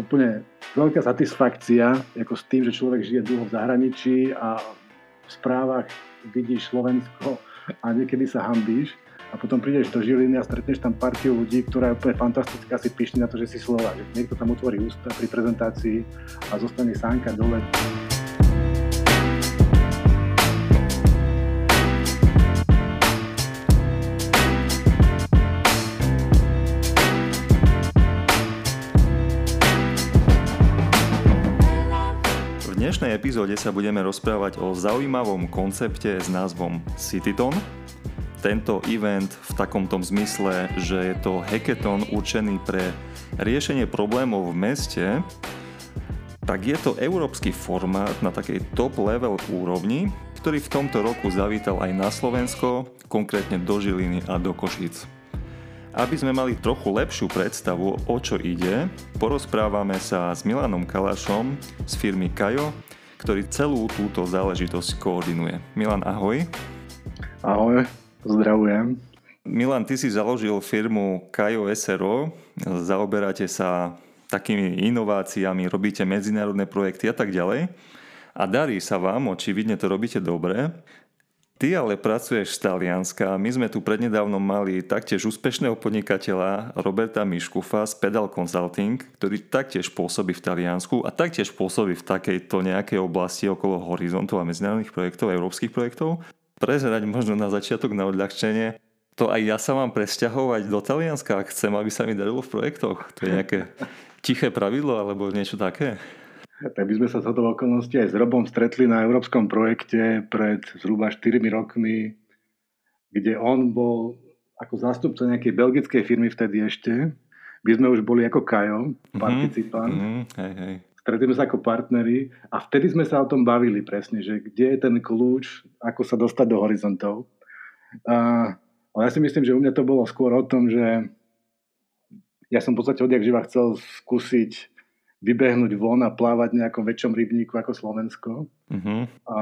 úplne veľká satisfakcia ako s tým, že človek žije dlho v zahraničí a v správach vidíš Slovensko a niekedy sa hambíš a potom prídeš do Žiliny a stretneš tam partiu ľudí, ktorá je úplne fantastická, si pyšný na to, že si Slovák. Niekto tam otvorí ústa pri prezentácii a zostane sánka dole. Dnešnej epizóde sa budeme rozprávať o zaujímavom koncepte s názvom Cityton. Tento event v takomto zmysle, že je to hackathon určený pre riešenie problémov v meste, tak je to európsky formát na takej top level úrovni, ktorý v tomto roku zavítal aj na Slovensko, konkrétne do Žiliny a do Košíc. Aby sme mali trochu lepšiu predstavu, o čo ide, porozprávame sa s Milanom Kalašom z firmy Kajo, ktorý celú túto záležitosť koordinuje. Milan, ahoj. Ahoj, pozdravujem. Milan, ty si založil firmu Kajo SRO, zaoberáte sa takými inováciami, robíte medzinárodné projekty a tak ďalej. A darí sa vám, očividne to robíte dobre. Ty ale pracuješ z Talianska my sme tu prednedávnom mali taktiež úspešného podnikateľa Roberta Miškufa z Pedal Consulting, ktorý taktiež pôsobí v Taliansku a taktiež pôsobí v takejto nejakej oblasti okolo horizontov a medzinárodných projektov, európskych projektov. Prezerať možno na začiatok na odľahčenie, to aj ja sa mám presťahovať do Talianska, ak chcem, aby sa mi darilo v projektoch. To je nejaké tiché pravidlo alebo niečo také? Tak by sme sa z okolností aj s Robom stretli na európskom projekte pred zhruba 4 rokmi, kde on bol ako zástupca nejakej belgickej firmy vtedy ešte. My sme už boli ako Kajo, mhm, participant. Mm-hmm, hej, hej. Stretli sme sa ako partneri a vtedy sme sa o tom bavili presne, že kde je ten kľúč, ako sa dostať do horizontov. A, ale ja si myslím, že u mňa to bolo skôr o tom, že ja som v podstate odjak živa chcel skúsiť vybehnúť von a plávať v nejakom väčšom rybníku ako Slovensko. Uh-huh. A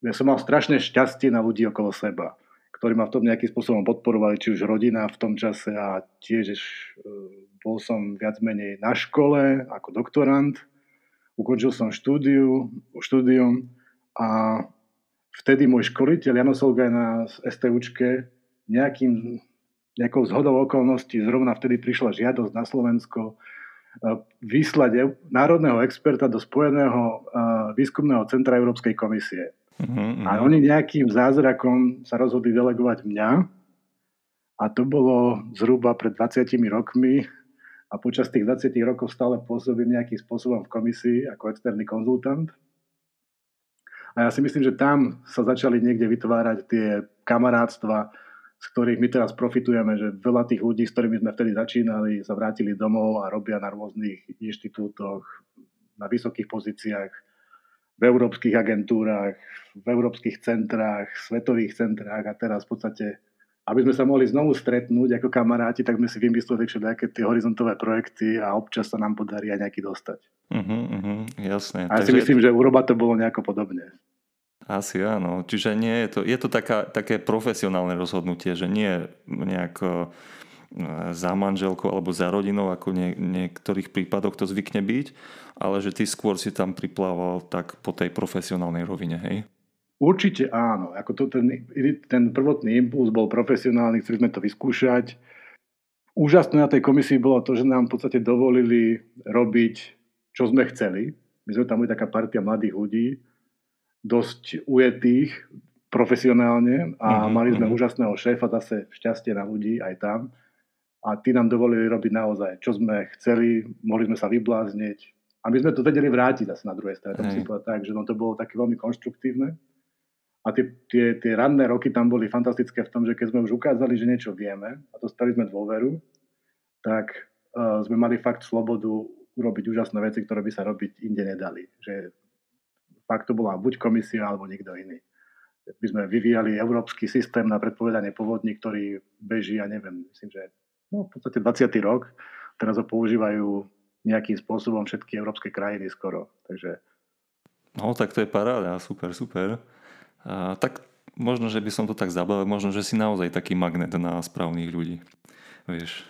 ja som mal strašné šťastie na ľudí okolo seba, ktorí ma v tom nejakým spôsobom podporovali, či už rodina v tom čase a tiež e, bol som viac menej na škole ako doktorant. Ukončil som štúdiu, štúdium a vtedy môj školiteľ Jano Solgaj na STUčke nejakým, nejakou zhodou okolností zrovna vtedy prišla žiadosť na Slovensko vyslať národného experta do Spojeného výskumného centra Európskej komisie. Uh-huh, A oni nejakým zázrakom sa rozhodli delegovať mňa a to bolo zhruba pred 20 rokmi a počas tých 20 rokov stále pôsobím nejakým spôsobom v komisii ako externý konzultant. A ja si myslím, že tam sa začali niekde vytvárať tie kamarátstva, z ktorých my teraz profitujeme, že veľa tých ľudí, s ktorými sme vtedy začínali, sa vrátili domov a robia na rôznych inštitútoch, na vysokých pozíciách, v európskych agentúrach, v európskych centrách, svetových centrách a teraz v podstate, aby sme sa mohli znovu stretnúť ako kamaráti, tak sme si vymysleli všetky tie horizontové projekty a občas sa nám podarí aj nejaký dostať. Uh-huh, uh-huh, jasné. A ja si myslím, že u Roba to bolo nejako podobne. Asi áno. Čiže nie je to, je to taká, také profesionálne rozhodnutie, že nie nejak e, za manželkou alebo za rodinou, ako nie, niektorých prípadoch to zvykne byť, ale že ty skôr si tam priplával tak po tej profesionálnej rovine, hej? Určite áno. Ako to, ten, ten prvotný impuls bol profesionálny, chceli sme to vyskúšať. Úžasné na tej komisii bolo to, že nám v podstate dovolili robiť, čo sme chceli. My sme tam boli taká partia mladých ľudí, dosť ujetých profesionálne a mm-hmm. mali sme mhm. úžasného šéfa, zase šťastie na ľudí aj tam. A tí nám dovolili robiť naozaj, čo sme chceli, mohli sme sa vyblázniť. A my sme to vedeli vrátiť zase na druhej strane. Mm. povedať tak, že no to bolo také veľmi konštruktívne. A tie, tie, tie ranné roky tam boli fantastické v tom, že keď sme už ukázali, že niečo vieme a dostali sme dôveru, tak uh, sme mali fakt slobodu urobiť úžasné veci, ktoré by sa robiť inde nedali. Že fakt to bola buď komisia alebo niekto iný. My sme vyvíjali európsky systém na predpovedanie povodní, ktorý beží, ja neviem, myslím, že no, v podstate 20. rok. Teraz ho používajú nejakým spôsobom všetky európske krajiny skoro. Takže... No, tak to je paráda, super, super. A, tak možno, že by som to tak zabavil, možno, že si naozaj taký magnet na správnych ľudí. Vieš.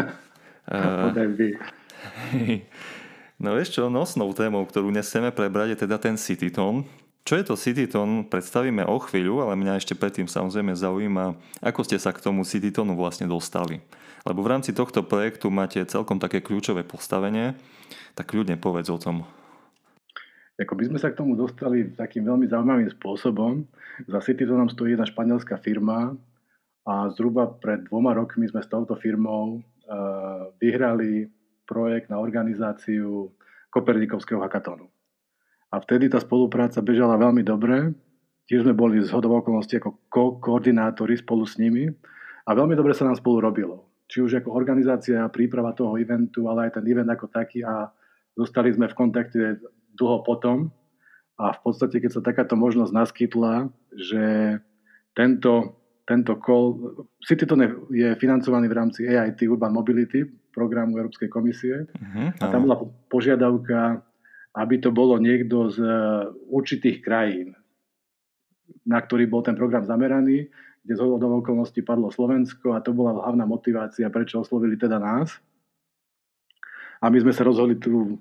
a, No vieš čo, nosnou témou, ktorú dnes chceme prebrať je teda ten CityTon. Čo je to CityTon, predstavíme o chvíľu, ale mňa ešte predtým samozrejme zaujíma, ako ste sa k tomu CityTonu vlastne dostali. Lebo v rámci tohto projektu máte celkom také kľúčové postavenie, tak ľudne povedz o tom. Ako by sme sa k tomu dostali takým veľmi zaujímavým spôsobom. Za CityTonom stojí jedna španielská firma a zhruba pred dvoma rokmi sme s touto firmou uh, vyhrali projekt na organizáciu Kopernikovského hackathonu. A vtedy tá spolupráca bežala veľmi dobre. Tiež sme boli z okolností ako ko- koordinátori spolu s nimi a veľmi dobre sa nám spolu robilo či už ako organizácia, príprava toho eventu, ale aj ten event ako taký a zostali sme v kontakte dlho potom. A v podstate, keď sa takáto možnosť naskytla, že tento, tento call, CityTon je financovaný v rámci AIT Urban Mobility, programu Európskej komisie. Uh-huh, a tam bola požiadavka, aby to bolo niekto z určitých krajín, na ktorý bol ten program zameraný kde z hodou okolností padlo Slovensko a to bola hlavná motivácia, prečo oslovili teda nás. A my sme sa rozhodli tú,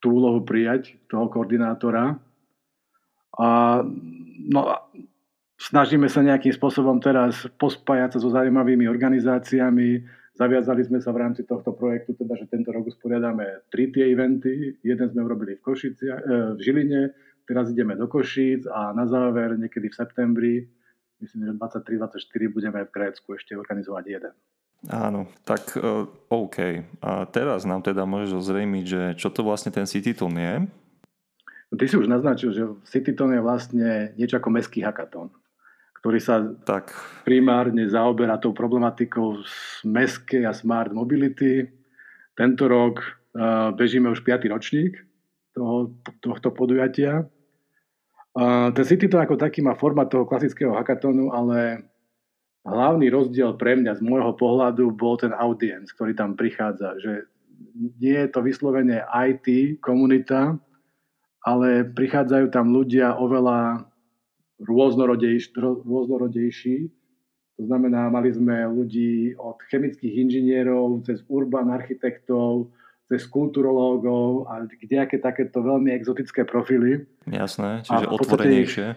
tú úlohu prijať, toho koordinátora. A no, snažíme sa nejakým spôsobom teraz pospájať sa so zaujímavými organizáciami. Zaviazali sme sa v rámci tohto projektu, teda, že tento rok usporiadáme tri tie eventy. Jeden sme urobili v, Košici, e, v Žiline, teraz ideme do Košíc a na záver niekedy v septembri myslím, že 23-24 budeme v Grécku ešte organizovať jeden. Áno, tak uh, OK. A teraz nám teda môžeš ozrejmiť, že čo to vlastne ten CityTon je? No, ty si už naznačil, že CityTon je vlastne niečo ako meský hackathon, ktorý sa tak. primárne zaoberá tou problematikou meskej a smart mobility. Tento rok uh, bežíme už 5. ročník toho, tohto podujatia ten City to ako taký má forma toho klasického hackathonu, ale hlavný rozdiel pre mňa z môjho pohľadu bol ten audience, ktorý tam prichádza. Že nie je to vyslovene IT komunita, ale prichádzajú tam ľudia oveľa rôznorodejší. rôznorodejší. To znamená, mali sme ľudí od chemických inžinierov cez urban architektov, cez kulturológov a kdejaké takéto veľmi exotické profily. Jasné, čiže a otvorenejšie.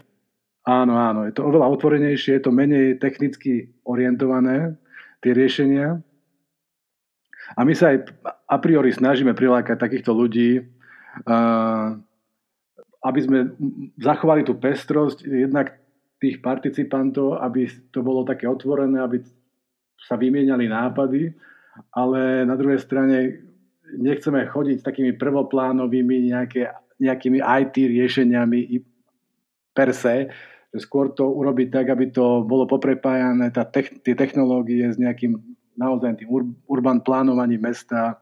Áno, áno, je to oveľa otvorenejšie, je to menej technicky orientované, tie riešenia. A my sa aj a priori snažíme prilákať takýchto ľudí, aby sme zachovali tú pestrosť jednak tých participantov, aby to bolo také otvorené, aby sa vymieniali nápady, ale na druhej strane nechceme chodiť s takými prvoplánovými nejaké, nejakými IT riešeniami per se, skôr to urobiť tak, aby to bolo poprepájané, tá tech, tie technológie s nejakým naozaj tým ur, urban plánovaním mesta,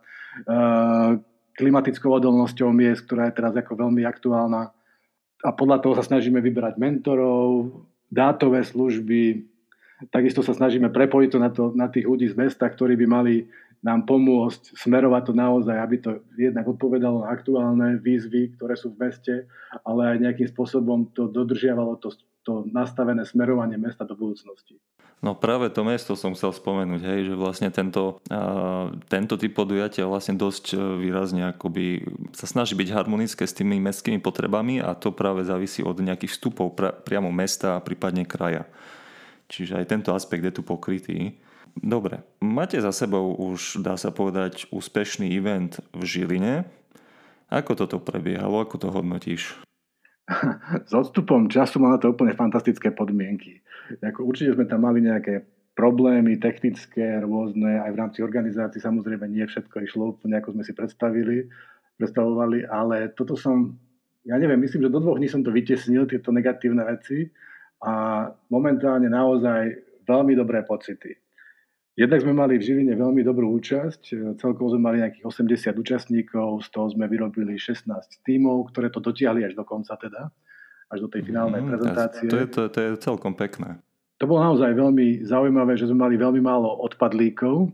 uh, klimatickou odolnosťou miest, ktorá je teraz ako veľmi aktuálna. A podľa toho sa snažíme vyberať mentorov, dátové služby, takisto sa snažíme prepojiť to na, to, na tých ľudí z mesta, ktorí by mali nám pomôcť smerovať to naozaj, aby to jednak odpovedalo na aktuálne výzvy, ktoré sú v meste, ale aj nejakým spôsobom to dodržiavalo to, to nastavené smerovanie mesta do budúcnosti. No práve to mesto som chcel spomenúť, hej, že vlastne tento, uh, tento typ podujatia vlastne dosť výrazne akoby sa snaží byť harmonické s tými mestskými potrebami a to práve závisí od nejakých vstupov pra, priamo mesta a prípadne kraja. Čiže aj tento aspekt je tu pokrytý. Dobre, máte za sebou už, dá sa povedať, úspešný event v Žiline. Ako toto prebiehalo, ako to hodnotíš? S odstupom času má na to úplne fantastické podmienky. Jako určite sme tam mali nejaké problémy technické, rôzne, aj v rámci organizácií samozrejme nie všetko išlo úplne ako sme si predstavili, predstavovali, ale toto som, ja neviem, myslím, že do dvoch dní som to vytesnil, tieto negatívne veci a momentálne naozaj veľmi dobré pocity. Jednak sme mali v Žiline veľmi dobrú účasť, celkovo sme mali nejakých 80 účastníkov, z toho sme vyrobili 16 tímov, ktoré to dotiahli až do konca teda, až do tej finálnej mm, prezentácie. To je, to, to je celkom pekné. To bolo naozaj veľmi zaujímavé, že sme mali veľmi málo odpadlíkov.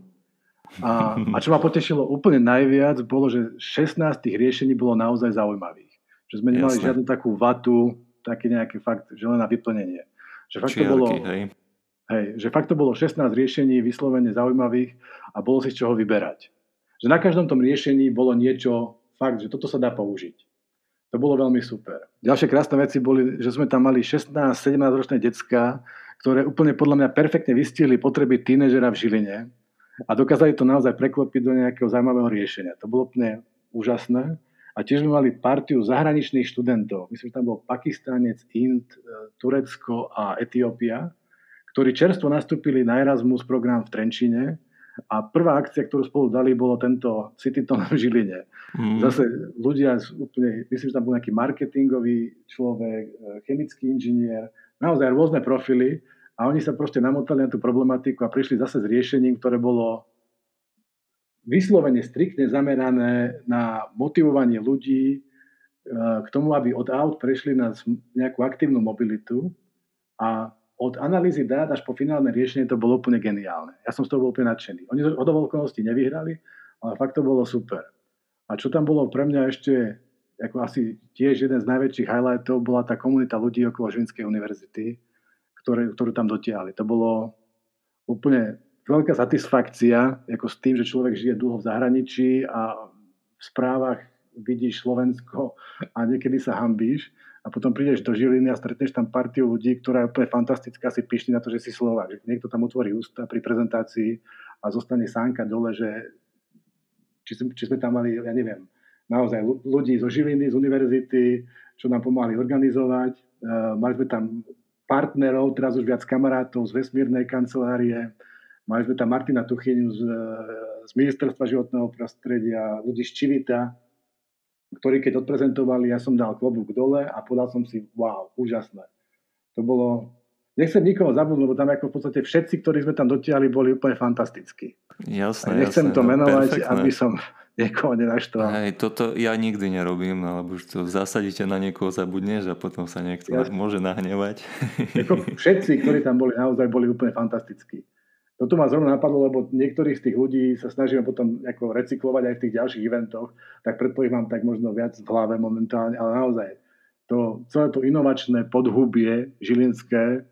A, a čo ma potešilo úplne najviac, bolo, že 16 tých riešení bolo naozaj zaujímavých. Že sme nemali Jasne. žiadnu takú vatu, také nejaké fakt, že len na vyplnenie. Že fakt Čiarky, to bolo, hej. Hej, že fakt to bolo 16 riešení vyslovene zaujímavých a bolo si z čoho vyberať. že na každom tom riešení bolo niečo fakt, že toto sa dá použiť. To bolo veľmi super. Ďalšie krásne veci boli, že sme tam mali 16-17 ročné decka, ktoré úplne podľa mňa perfektne vystihli potreby tínežera v Žiline a dokázali to naozaj preklopiť do nejakého zaujímavého riešenia. To bolo úplne úžasné. A tiež sme mali partiu zahraničných študentov. Myslím, že tam bol Pakistánec, Ind, e, Turecko a Etiópia, ktorí čerstvo nastúpili na Erasmus program v Trenčine a prvá akcia, ktorú spolu dali, bolo tento Cityton v Žiline. Mm. Zase ľudia úplne, myslím, že tam bol nejaký marketingový človek, e, chemický inžinier, naozaj rôzne profily a oni sa proste namotali na tú problematiku a prišli zase s riešením, ktoré bolo vyslovene striktne zamerané na motivovanie ľudí e, k tomu, aby od aut prešli na nejakú aktívnu mobilitu a od analýzy dát až po finálne riešenie to bolo úplne geniálne. Ja som z toho bol úplne nadšený. Oni od okolností nevyhrali, ale fakt to bolo super. A čo tam bolo pre mňa ešte ako asi tiež jeden z najväčších highlightov bola tá komunita ľudí okolo Žilinskej univerzity, ktoré, ktorú tam dotiahli. To bolo úplne veľká satisfakcia, ako s tým, že človek žije dlho v zahraničí a v správach vidíš Slovensko a niekedy sa hambíš potom prídeš do Žiliny a stretneš tam partiu ľudí, ktorá je úplne fantastická, si pyšný na to, že si Slovák. Že niekto tam otvorí ústa pri prezentácii a zostane sánka dole, že či, či sme tam mali, ja neviem, naozaj ľudí zo Žiliny, z univerzity, čo nám pomáhali organizovať. Uh, mali sme tam partnerov, teraz už viac kamarátov z vesmírnej kancelárie, Mali sme tam Martina Tuchyňu z, z Ministerstva životného prostredia, ľudí z Čivita, ktorí keď odprezentovali, ja som dal klobúk dole a povedal som si, wow, úžasné. To bolo, nechcem nikoho zabudnúť, lebo tam ako v podstate všetci, ktorí sme tam dotiahli, boli úplne fantastickí. Jasné, a nechcem jasné, to no, menovať, perfektné. aby som niekoho nenaštval. Hej, toto ja nikdy nerobím, no, lebo už to zasadíte na niekoho, zabudneš a potom sa niekto ja. môže nahnevať. Ako všetci, ktorí tam boli, naozaj boli úplne fantastickí. Toto ma zrovna napadlo, lebo niektorých z tých ľudí sa snažíme potom ako recyklovať aj v tých ďalších eventoch, tak preto ich mám tak možno viac v hlave momentálne, ale naozaj to, celé to inovačné podhubie žilinské,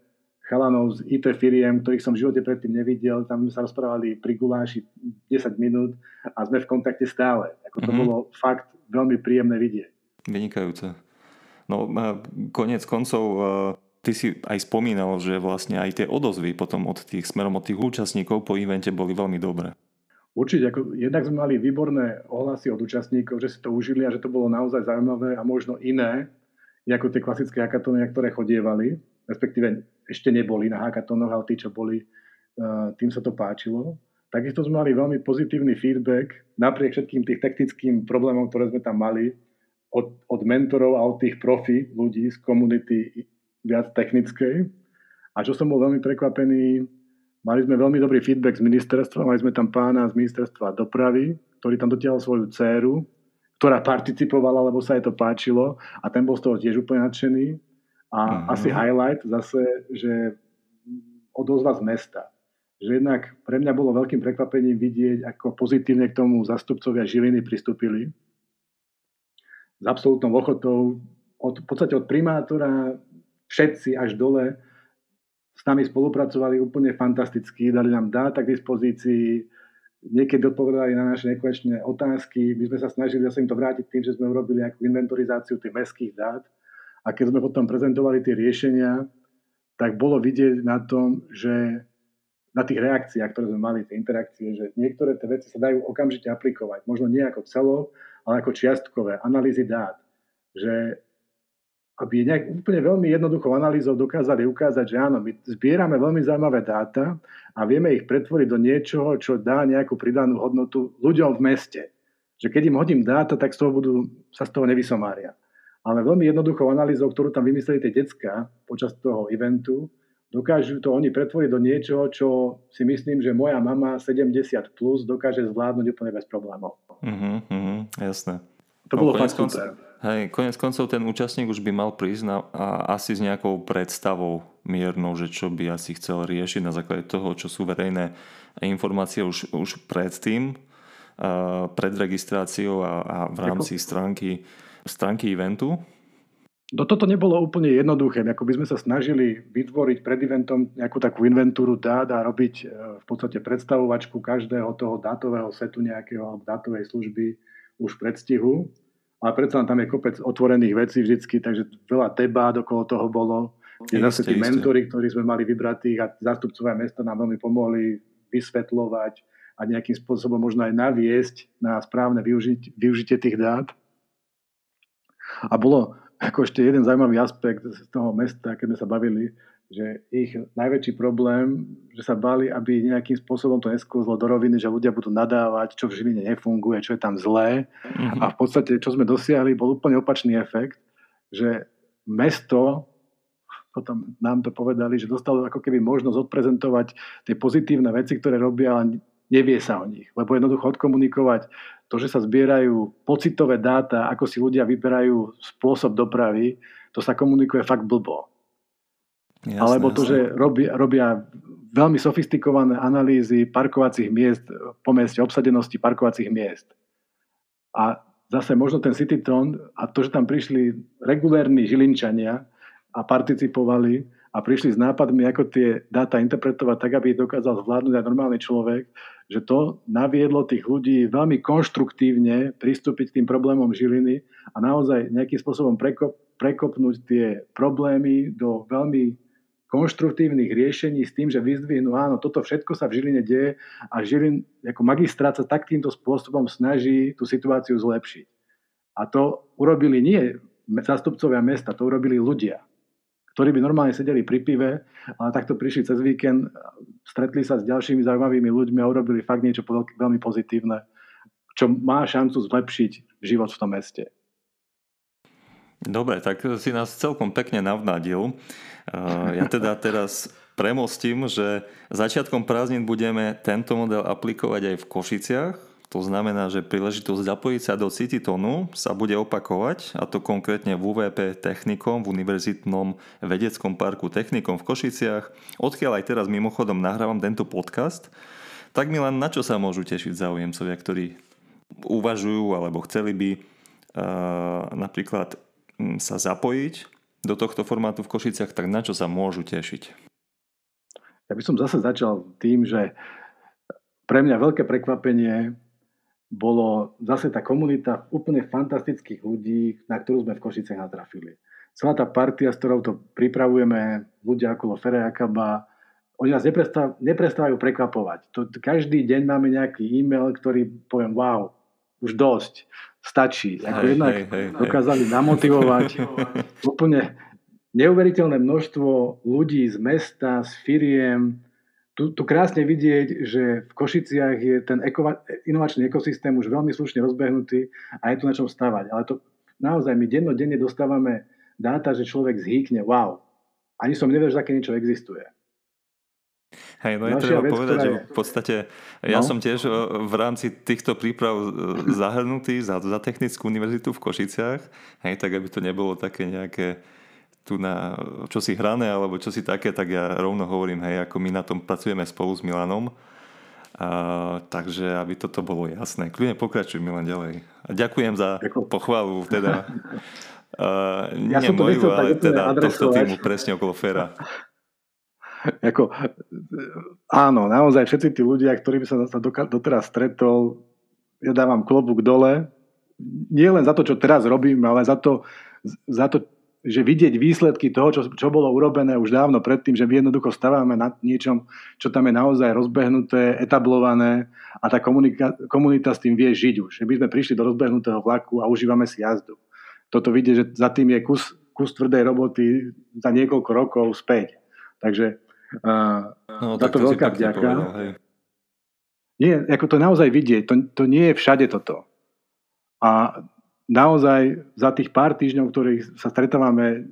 chalanov z IT firiem, ktorých som v živote predtým nevidel, tam sme sa rozprávali pri guláši 10 minút a sme v kontakte stále. Ako to mm-hmm. bolo fakt veľmi príjemné vidieť. Vynikajúce. No, konec koncov ty si aj spomínal, že vlastne aj tie odozvy potom od tých, smerom od tých účastníkov po evente boli veľmi dobré. Určite, ako jednak sme mali výborné ohlasy od účastníkov, že si to užili a že to bolo naozaj zaujímavé a možno iné, ako tie klasické hackathony, ktoré chodievali, respektíve ešte neboli na hackathónoch, ale tí, čo boli, eh, tým sa to páčilo. Takisto sme mali veľmi pozitívny feedback napriek všetkým tých technickým problémom, ktoré sme tam mali od, od mentorov a od tých profi ľudí z komunity viac technickej. A čo som bol veľmi prekvapený, mali sme veľmi dobrý feedback z ministerstva, mali sme tam pána z ministerstva dopravy, ktorý tam dotiahol svoju dceru, ktorá participovala, lebo sa jej to páčilo a ten bol z toho tiež úplne nadšený. A uh-huh. asi highlight zase, že odozva z mesta. Že jednak pre mňa bolo veľkým prekvapením vidieť, ako pozitívne k tomu zastupcovia Žiliny pristúpili. S absolútnou ochotou, od, v podstate od primátora všetci až dole s nami spolupracovali úplne fantasticky, dali nám dáta k dispozícii, niekedy odpovedali na naše nekonečné otázky. My sme sa snažili zase im to vrátiť tým, že sme urobili nejakú inventorizáciu tých mestských dát. A keď sme potom prezentovali tie riešenia, tak bolo vidieť na tom, že na tých reakciách, ktoré sme mali, tie interakcie, že niektoré tie veci sa dajú okamžite aplikovať. Možno nie ako celo, ale ako čiastkové, analýzy dát. Že aby nejak úplne veľmi jednoduchou analýzou dokázali ukázať, že áno, my zbierame veľmi zaujímavé dáta a vieme ich pretvoriť do niečoho, čo dá nejakú pridanú hodnotu ľuďom v meste. Že keď im hodím dáta, tak z toho budú, sa z toho nevysomária. Ale veľmi jednoduchou analýzou, ktorú tam vymysleli tie decka počas toho eventu, dokážu to oni pretvoriť do niečoho, čo si myslím, že moja mama 70 plus dokáže zvládnuť úplne bez problémov. Uh-huh, uh-huh, jasné. To no, bolo fakt super. Hej, konec koncov ten účastník už by mal prísť na, a asi s nejakou predstavou miernou, že čo by asi chcel riešiť na základe toho, čo sú verejné informácie už, už predtým, uh, pred registráciou a, a v rámci stránky, stránky eventu. No toto nebolo úplne jednoduché. Ako by sme sa snažili vytvoriť pred eventom nejakú takú inventúru dát a robiť e, v podstate predstavovačku každého toho dátového setu nejakého alebo dátovej služby už v predstihu. Ale predsa tam je kopec otvorených vecí vždycky, takže veľa debát okolo toho bolo. Kde zase tí mentory, ktorí sme mali vybratých a zástupcovia mesta nám veľmi pomohli vysvetľovať a nejakým spôsobom možno aj naviesť na správne využitie, využitie tých dát. A bolo, ako ešte jeden zaujímavý aspekt z toho mesta, keď sme sa bavili, že ich najväčší problém, že sa báli, aby nejakým spôsobom to neskúzlo do roviny, že ľudia budú nadávať, čo v Žiline nefunguje, čo je tam zlé. Mm-hmm. A v podstate, čo sme dosiahli, bol úplne opačný efekt, že mesto, potom nám to povedali, že dostalo ako keby možnosť odprezentovať tie pozitívne veci, ktoré robia, ale nevie sa o nich. Lebo jednoducho odkomunikovať to, že sa zbierajú pocitové dáta, ako si ľudia vyberajú spôsob dopravy, to sa komunikuje fakt blbo. Jasné, Alebo to, jasné. že robia, robia veľmi sofistikované analýzy parkovacích miest po meste, obsadenosti parkovacích miest. A zase možno ten Citytron a to, že tam prišli regulérni žilinčania a participovali a prišli s nápadmi, ako tie dáta interpretovať tak, aby ich dokázal zvládnuť aj normálny človek, že to naviedlo tých ľudí veľmi konštruktívne pristúpiť k tým problémom Žiliny a naozaj nejakým spôsobom prekop, prekopnúť tie problémy do veľmi konštruktívnych riešení s tým, že vyzdvihnú, áno, toto všetko sa v Žiline deje a Žilin ako magistrát sa tak týmto spôsobom snaží tú situáciu zlepšiť. A to urobili nie zastupcovia mesta, to urobili ľudia ktorí by normálne sedeli pri pive, ale takto prišli cez víkend, stretli sa s ďalšími zaujímavými ľuďmi a urobili fakt niečo veľmi pozitívne, čo má šancu zlepšiť život v tom meste. Dobre, tak si nás celkom pekne navnadil. Ja teda teraz premostím, že začiatkom prázdnin budeme tento model aplikovať aj v Košiciach, to znamená, že príležitosť zapojiť sa do CityTonu sa bude opakovať, a to konkrétne v UVP Technikom, v Univerzitnom vedeckom parku Technikom v Košiciach, odkiaľ aj teraz mimochodom nahrávam tento podcast. Tak Milan, na čo sa môžu tešiť záujemcovia, ktorí uvažujú alebo chceli by uh, napríklad sa zapojiť do tohto formátu v Košiciach, tak na čo sa môžu tešiť? Ja by som zase začal tým, že pre mňa veľké prekvapenie bolo zase tá komunita úplne fantastických ľudí, na ktorú sme v Košice natrafili. Celá tá partia, s ktorou to pripravujeme, ľudia okolo Ferejakaba, oni nás neprestávajú, prekvapovať. To, každý deň máme nejaký e-mail, ktorý poviem, wow, už dosť, stačí. Ako hej, jednak hej, hej, dokázali hej. namotivovať úplne neuveriteľné množstvo ľudí z mesta, z firiem, tu, tu krásne vidieť, že v Košiciach je ten eko, inovačný ekosystém už veľmi slušne rozbehnutý a je tu na čom stavať. Ale to naozaj my dennodenne dostávame dáta, že človek zhýkne, wow, ani som nevedel, že také niečo existuje. Hej, no je treba vec, povedať, že v podstate ja no? som tiež v rámci týchto príprav e, zahrnutý za, za Technickú univerzitu v Košiciach, hej, tak aby to nebolo také nejaké tu na čo si hrané alebo čo si také, tak ja rovno hovorím, hej, ako my na tom pracujeme spolu s Milanom. A, takže aby toto bolo jasné. Kľudne pokračuj Milan ďalej. A ďakujem za Ďakujem. pochvalu teda. Uh, ja nie moju, ale teda tohto týmu presne okolo Fera. Ako, áno, naozaj všetci tí ľudia, ktorí by sa doteraz stretol, ja dávam klobúk dole, nie len za to, čo teraz robím, ale za to, za to že vidieť výsledky toho, čo, čo bolo urobené už dávno predtým, že my jednoducho stávame na niečom, čo tam je naozaj rozbehnuté, etablované a tá komunika, komunita s tým vie žiť už. Že my sme prišli do rozbehnutého vlaku a užívame si jazdu. Toto vidie, že za tým je kus, kus tvrdej roboty za niekoľko rokov späť. Takže uh, no, za to veľká vďaka. Nie, ako to naozaj vidieť, to, to nie je všade toto. A naozaj za tých pár týždňov, ktorých sa stretávame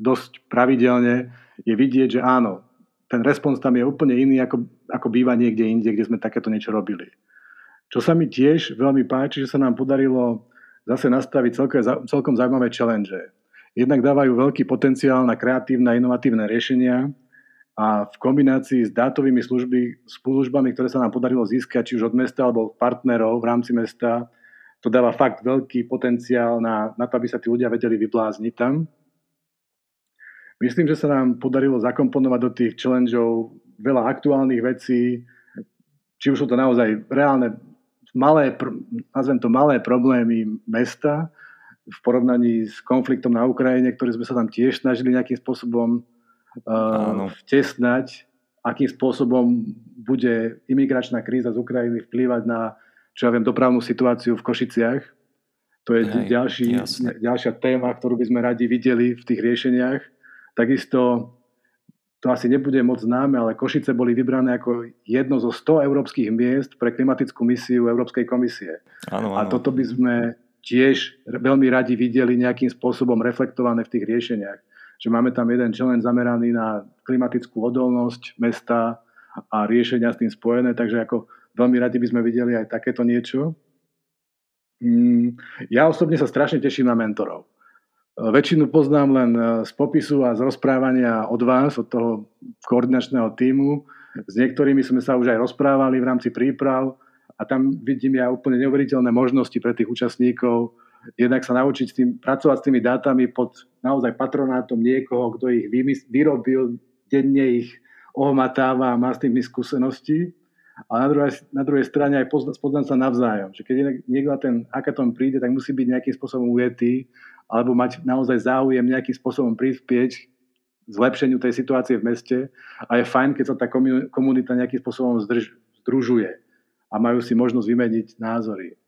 dosť pravidelne, je vidieť, že áno, ten respons tam je úplne iný, ako, ako býva niekde inde, kde sme takéto niečo robili. Čo sa mi tiež veľmi páči, že sa nám podarilo zase nastaviť celkom, celkom zaujímavé challenge. Jednak dávajú veľký potenciál na kreatívne a inovatívne riešenia a v kombinácii s dátovými služby, službami, ktoré sa nám podarilo získať či už od mesta alebo partnerov v rámci mesta, to dáva fakt veľký potenciál na, na to, aby sa tí ľudia vedeli vyblázniť tam. Myslím, že sa nám podarilo zakomponovať do tých challengeov veľa aktuálnych vecí, či už sú to naozaj reálne malé, nazvem to malé problémy mesta v porovnaní s konfliktom na Ukrajine, ktorý sme sa tam tiež snažili nejakým spôsobom uh, vtesnať, akým spôsobom bude imigračná kríza z Ukrajiny vplývať na, čo ja viem, dopravnú situáciu v Košiciach. To je Hej, ďalší, ďalšia téma, ktorú by sme radi videli v tých riešeniach. Takisto to asi nebude moc známe, ale Košice boli vybrané ako jedno zo 100 európskych miest pre klimatickú misiu Európskej komisie. Áno, áno. A toto by sme tiež veľmi radi videli nejakým spôsobom reflektované v tých riešeniach. Že máme tam jeden challenge zameraný na klimatickú odolnosť mesta a riešenia s tým spojené, takže ako veľmi radi by sme videli aj takéto niečo. Mm, ja osobne sa strašne teším na mentorov. Väčšinu poznám len e, z popisu a z rozprávania od vás, od toho koordinačného týmu. S niektorými sme sa už aj rozprávali v rámci príprav a tam vidím ja úplne neuveriteľné možnosti pre tých účastníkov. Jednak sa naučiť s tým, pracovať s tými dátami pod naozaj patronátom niekoho, kto ich vyrobil, denne ich ohmatáva a má s tými skúsenosti. A na druhej, na druhej strane aj poznať sa navzájom. Že keď niekto na ten hackathon príde, tak musí byť nejakým spôsobom ujetý alebo mať naozaj záujem nejakým spôsobom prispieť zlepšeniu tej situácie v meste a je fajn, keď sa tá komunita nejakým spôsobom združuje a majú si možnosť vymeniť názory.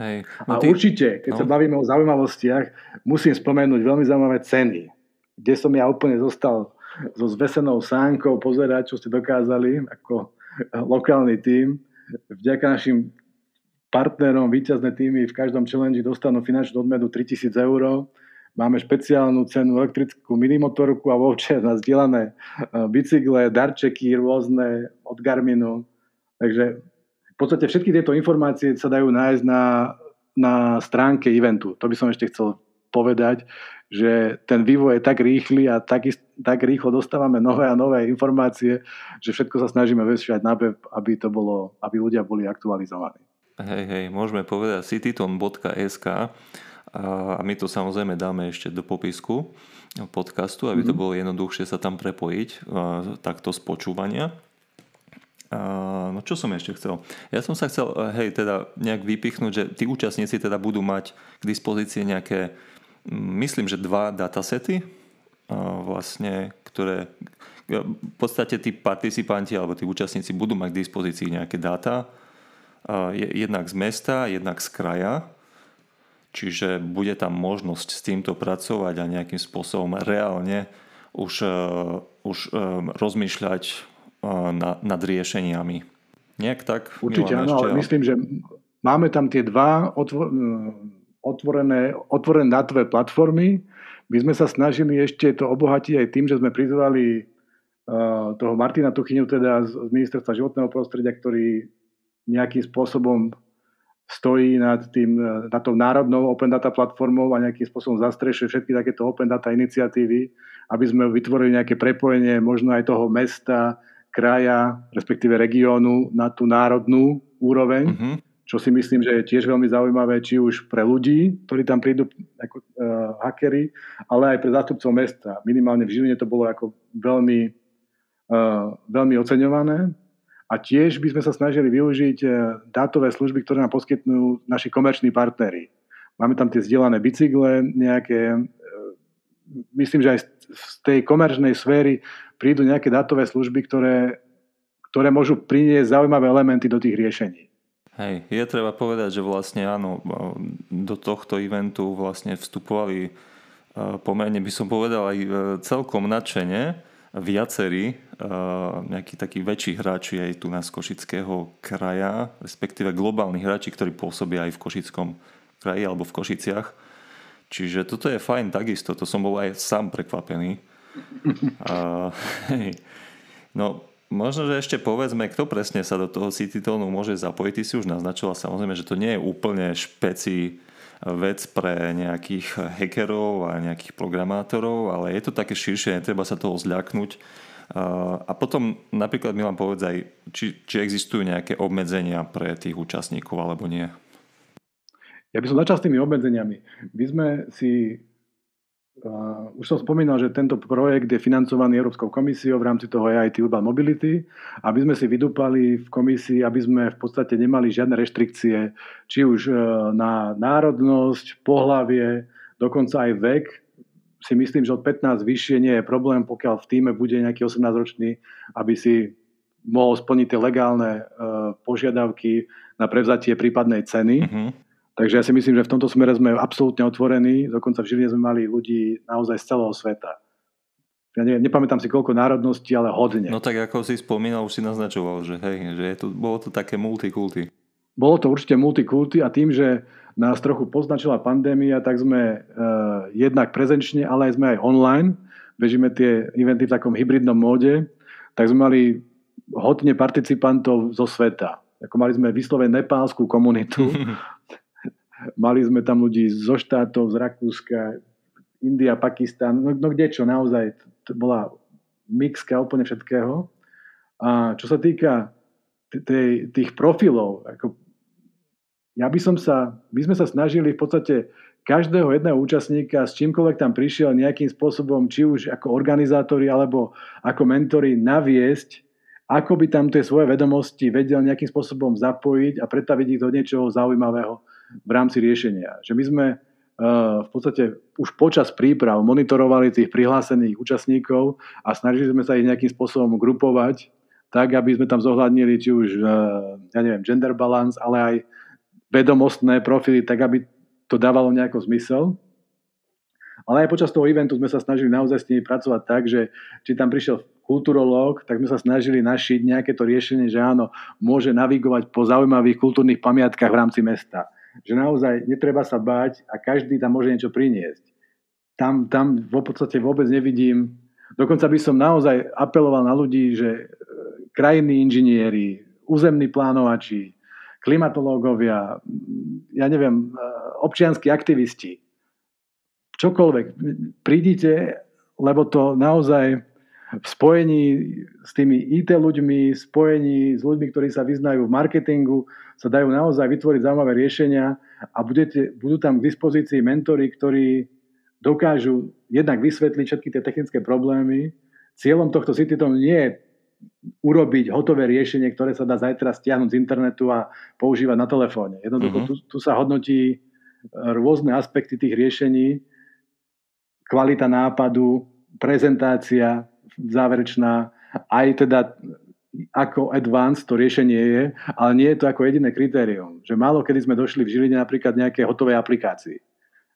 Hej. No a ty... určite, keď no. sa bavíme o zaujímavostiach, musím spomenúť veľmi zaujímavé ceny, kde som ja úplne zostal so zvesenou sánkou pozerať, čo ste dokázali ako lokálny tím. Vďaka našim partnerom víťazné týmy v každom challenge dostanú finančnú odmenu 3000 eur. Máme špeciálnu cenu elektrickú minimotorku a voucher na zdieľané e, bicykle, darčeky rôzne od Garminu. Takže podstate všetky tieto informácie sa dajú nájsť na, na stránke eventu. To by som ešte chcel povedať, že ten vývoj je tak rýchly a tak, tak rýchlo dostávame nové a nové informácie, že všetko sa snažíme vešať na web, aby, to bolo, aby ľudia boli aktualizovaní. Hej, hej, môžeme povedať cityton.sk a my to samozrejme dáme ešte do popisku podcastu, aby to mhm. bolo jednoduchšie sa tam prepojiť takto z počúvania. No čo som ešte chcel? Ja som sa chcel, hej, teda nejak vypichnúť, že tí účastníci teda budú mať k dispozícii nejaké, myslím, že dva datasety, vlastne, ktoré v podstate tí participanti alebo tí účastníci budú mať k dispozícii nejaké dáta, jednak z mesta, jednak z kraja. Čiže bude tam možnosť s týmto pracovať a nejakým spôsobom reálne už, e, už e, rozmýšľať e, nad riešeniami. Nejak tak? Určite áno, ale myslím, že máme tam tie dva otvorené, otvorené dátové platformy. My sme sa snažili ešte to obohatiť aj tým, že sme prizvali toho Martina Tuchyňu teda z Ministerstva životného prostredia, ktorý nejakým spôsobom stojí nad, tým, nad tou národnou Open Data platformou a nejakým spôsobom zastrešuje všetky takéto Open Data iniciatívy, aby sme vytvorili nejaké prepojenie možno aj toho mesta, kraja, respektíve regiónu na tú národnú úroveň, mm-hmm. čo si myslím, že je tiež veľmi zaujímavé, či už pre ľudí, ktorí tam prídu ako uh, hakery, ale aj pre zástupcov mesta. Minimálne v Žiline to bolo ako veľmi, uh, veľmi oceňované. A tiež by sme sa snažili využiť e, dátové služby, ktoré nám poskytnú naši komerční partnery. Máme tam tie zdieľané bicykle, nejaké, e, myslím, že aj z tej komerčnej sféry prídu nejaké dátové služby, ktoré, ktoré môžu priniesť zaujímavé elementy do tých riešení. Hej, je treba povedať, že vlastne áno, do tohto eventu vlastne vstupovali e, pomerne by som povedal aj celkom nadšene viacerí nejakí takí väčší hráči aj tu na z Košického kraja, respektíve globálni hráči, ktorí pôsobia aj v Košickom kraji alebo v Košiciach. Čiže toto je fajn takisto, to som bol aj sám prekvapený. A, hej. No, možno, že ešte povedzme, kto presne sa do toho CityTonu môže zapojiť. Ty si už naznačila samozrejme, že to nie je úplne špeci vec pre nejakých hackerov a nejakých programátorov, ale je to také širšie, netreba sa toho zľaknúť. A potom napríklad mi vám povedz aj, či, či existujú nejaké obmedzenia pre tých účastníkov alebo nie. Ja by som začal s tými obmedzeniami. My sme si Už som spomínal, že tento projekt je financovaný Európskou komisiou v rámci toho EIT Urban Mobility, aby sme si vydúpali v komisii, aby sme v podstate nemali žiadne reštrikcie, či už uh, na národnosť, pohlavie, dokonca aj vek. Si myslím, že od 15 vyššie nie je problém, pokiaľ v týme bude nejaký 18-ročný, aby si mohol splniť tie legálne uh, požiadavky na prevzatie prípadnej ceny. Uh-huh Takže ja si myslím, že v tomto smere sme absolútne otvorení. Dokonca v Žiline sme mali ľudí naozaj z celého sveta. Ja neviem, nepamätám si koľko národností, ale hodne. No tak ako si spomínal, už si naznačoval, že hej, že je to, bolo to také multikulty. Bolo to určite multikulty a tým, že nás trochu poznačila pandémia, tak sme uh, jednak prezenčne, ale aj sme aj online. Bežíme tie eventy v takom hybridnom móde. Tak sme mali hodne participantov zo sveta. Ako mali sme vyslovene nepálskú komunitu, Mali sme tam ľudí zo štátov, z Rakúska, India, Pakistan, no, no kde čo, naozaj, to bola mixka úplne všetkého. A čo sa týka tej, tých profilov, ako ja by som sa, my sme sa snažili v podstate každého jedného účastníka s čímkoľvek tam prišiel nejakým spôsobom, či už ako organizátori alebo ako mentori naviesť, ako by tam tie svoje vedomosti vedel nejakým spôsobom zapojiť a pretaviť ich do niečoho zaujímavého v rámci riešenia. Že my sme eh, v podstate už počas príprav monitorovali tých prihlásených účastníkov a snažili sme sa ich nejakým spôsobom grupovať, tak aby sme tam zohľadnili či už, eh, ja neviem, gender balance, ale aj vedomostné profily, tak aby to dávalo nejako zmysel. Ale aj počas toho eventu sme sa snažili naozaj s nimi pracovať tak, že či tam prišiel kulturológ, tak sme sa snažili našiť nejaké to riešenie, že áno, môže navigovať po zaujímavých kultúrnych pamiatkách v rámci mesta že naozaj netreba sa báť a každý tam môže niečo priniesť. Tam, tam v podstate vôbec nevidím, dokonca by som naozaj apeloval na ľudí, že e, krajinní inžinieri, územní plánovači, klimatológovia, ja neviem, e, občianskí aktivisti, čokoľvek, prídite, lebo to naozaj v spojení s tými IT ľuďmi, spojení s ľuďmi, ktorí sa vyznajú v marketingu, sa dajú naozaj vytvoriť zaujímavé riešenia a budete, budú tam k dispozícii mentory, ktorí dokážu jednak vysvetliť všetky tie technické problémy. Cieľom tohto CityTom nie je urobiť hotové riešenie, ktoré sa dá zajtra stiahnuť z internetu a používať na telefóne. Jednoducho uh-huh. tu, tu sa hodnotí rôzne aspekty tých riešení, kvalita nápadu, prezentácia, záverečná, aj teda ako advanced to riešenie je, ale nie je to ako jediné kritérium. Že málo kedy sme došli v Žiline napríklad nejaké hotovej aplikácii.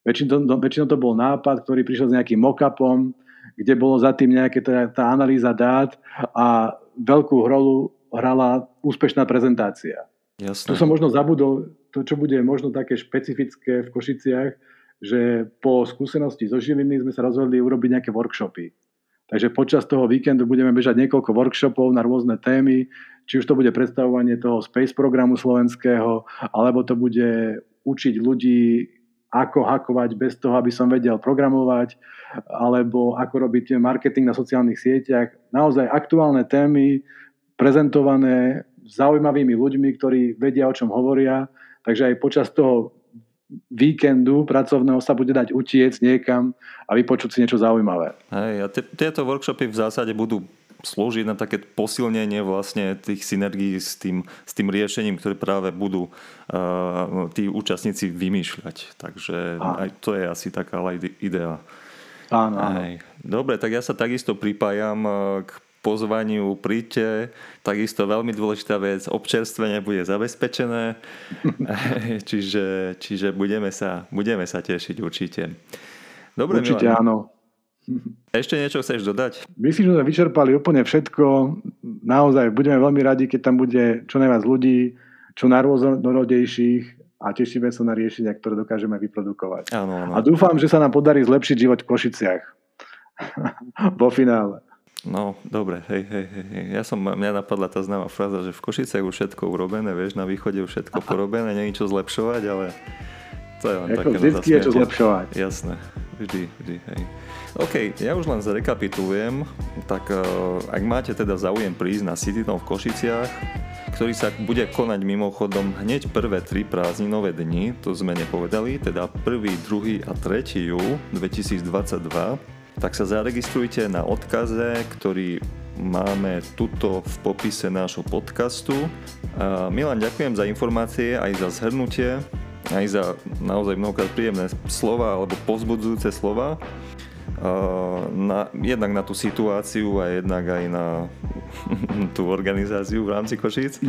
Väčšinou to, väčšinou to bol nápad, ktorý prišiel s nejakým mockupom, kde bolo za tým nejaká tá, tá analýza dát a veľkú rolu hrala úspešná prezentácia. Jasné. Tu som možno zabudol to, čo bude možno také špecifické v Košiciach, že po skúsenosti zo Žiliny sme sa rozhodli urobiť nejaké workshopy. Takže počas toho víkendu budeme bežať niekoľko workshopov na rôzne témy, či už to bude predstavovanie toho space programu slovenského, alebo to bude učiť ľudí, ako hakovať bez toho, aby som vedel programovať, alebo ako robiť marketing na sociálnych sieťach. Naozaj aktuálne témy prezentované zaujímavými ľuďmi, ktorí vedia, o čom hovoria. Takže aj počas toho víkendu pracovného sa bude dať utiec niekam a vypočuť si niečo zaujímavé. Hej, a tieto workshopy v zásade budú slúžiť na také posilnenie vlastne tých synergií s tým, s tým riešením, ktoré práve budú uh, tí účastníci vymýšľať. Takže Áno. aj to je asi taká idea. Áno, áno. Dobre, tak ja sa takisto pripájam uh, k pozvaniu príďte. Takisto veľmi dôležitá vec, občerstvenie bude zabezpečené, čiže, čiže budeme, sa, budeme sa tešiť určite. Dobre, určite Milan. áno. Ešte niečo chceš dodať? Myslím, že sme vyčerpali úplne všetko. Naozaj budeme veľmi radi, keď tam bude čo najviac ľudí, čo najrôznorodejších a tešíme sa na riešenia, ktoré dokážeme vyprodukovať. Áno, áno. A dúfam, že sa nám podarí zlepšiť život v Košiciach vo finále. No, dobre, hej, hej, hej. Ja som, mňa napadla tá známa fráza, že v Košice je už všetko urobené, vieš, na východe už všetko porobené, není čo zlepšovať, ale to je len Ako také vždycky je čo zlepšovať. Jasné, vždy, vždy, hej. OK, ja už len zrekapitulujem, tak uh, ak máte teda záujem prísť na City v Košiciach, ktorý sa bude konať mimochodom hneď prvé tri prázdninové dni, to sme nepovedali, teda 1., 2. a 3. júl 2022, tak sa zaregistrujte na odkaze, ktorý máme tuto v popise nášho podcastu. Milan, ďakujem za informácie aj za zhrnutie, aj za naozaj mnohokrát príjemné slova alebo pozbudzujúce slova. Na, jednak na tú situáciu a jednak aj na tú organizáciu v rámci Košíc.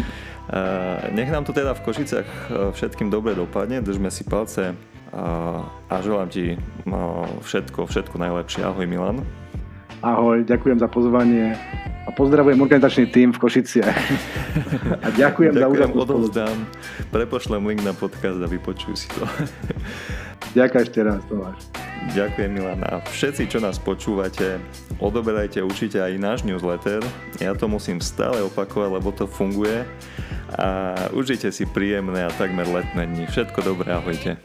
Nech nám to teda v Košicách všetkým dobre dopadne, držme si palce a želám ti všetko, všetko najlepšie. Ahoj Milan. Ahoj, ďakujem za pozvanie a pozdravujem organizačný tým v Košiciach. A ďakujem, ďakujem za odovzdám. Prepošlem link na podcast a vypočuj si to. Ďakujem ešte raz, Tomáš. Ďakujem Milan a všetci, čo nás počúvate, odoberajte určite aj náš newsletter. Ja to musím stále opakovať, lebo to funguje. A užite si príjemné a takmer letné dni. Všetko dobré, ahojte.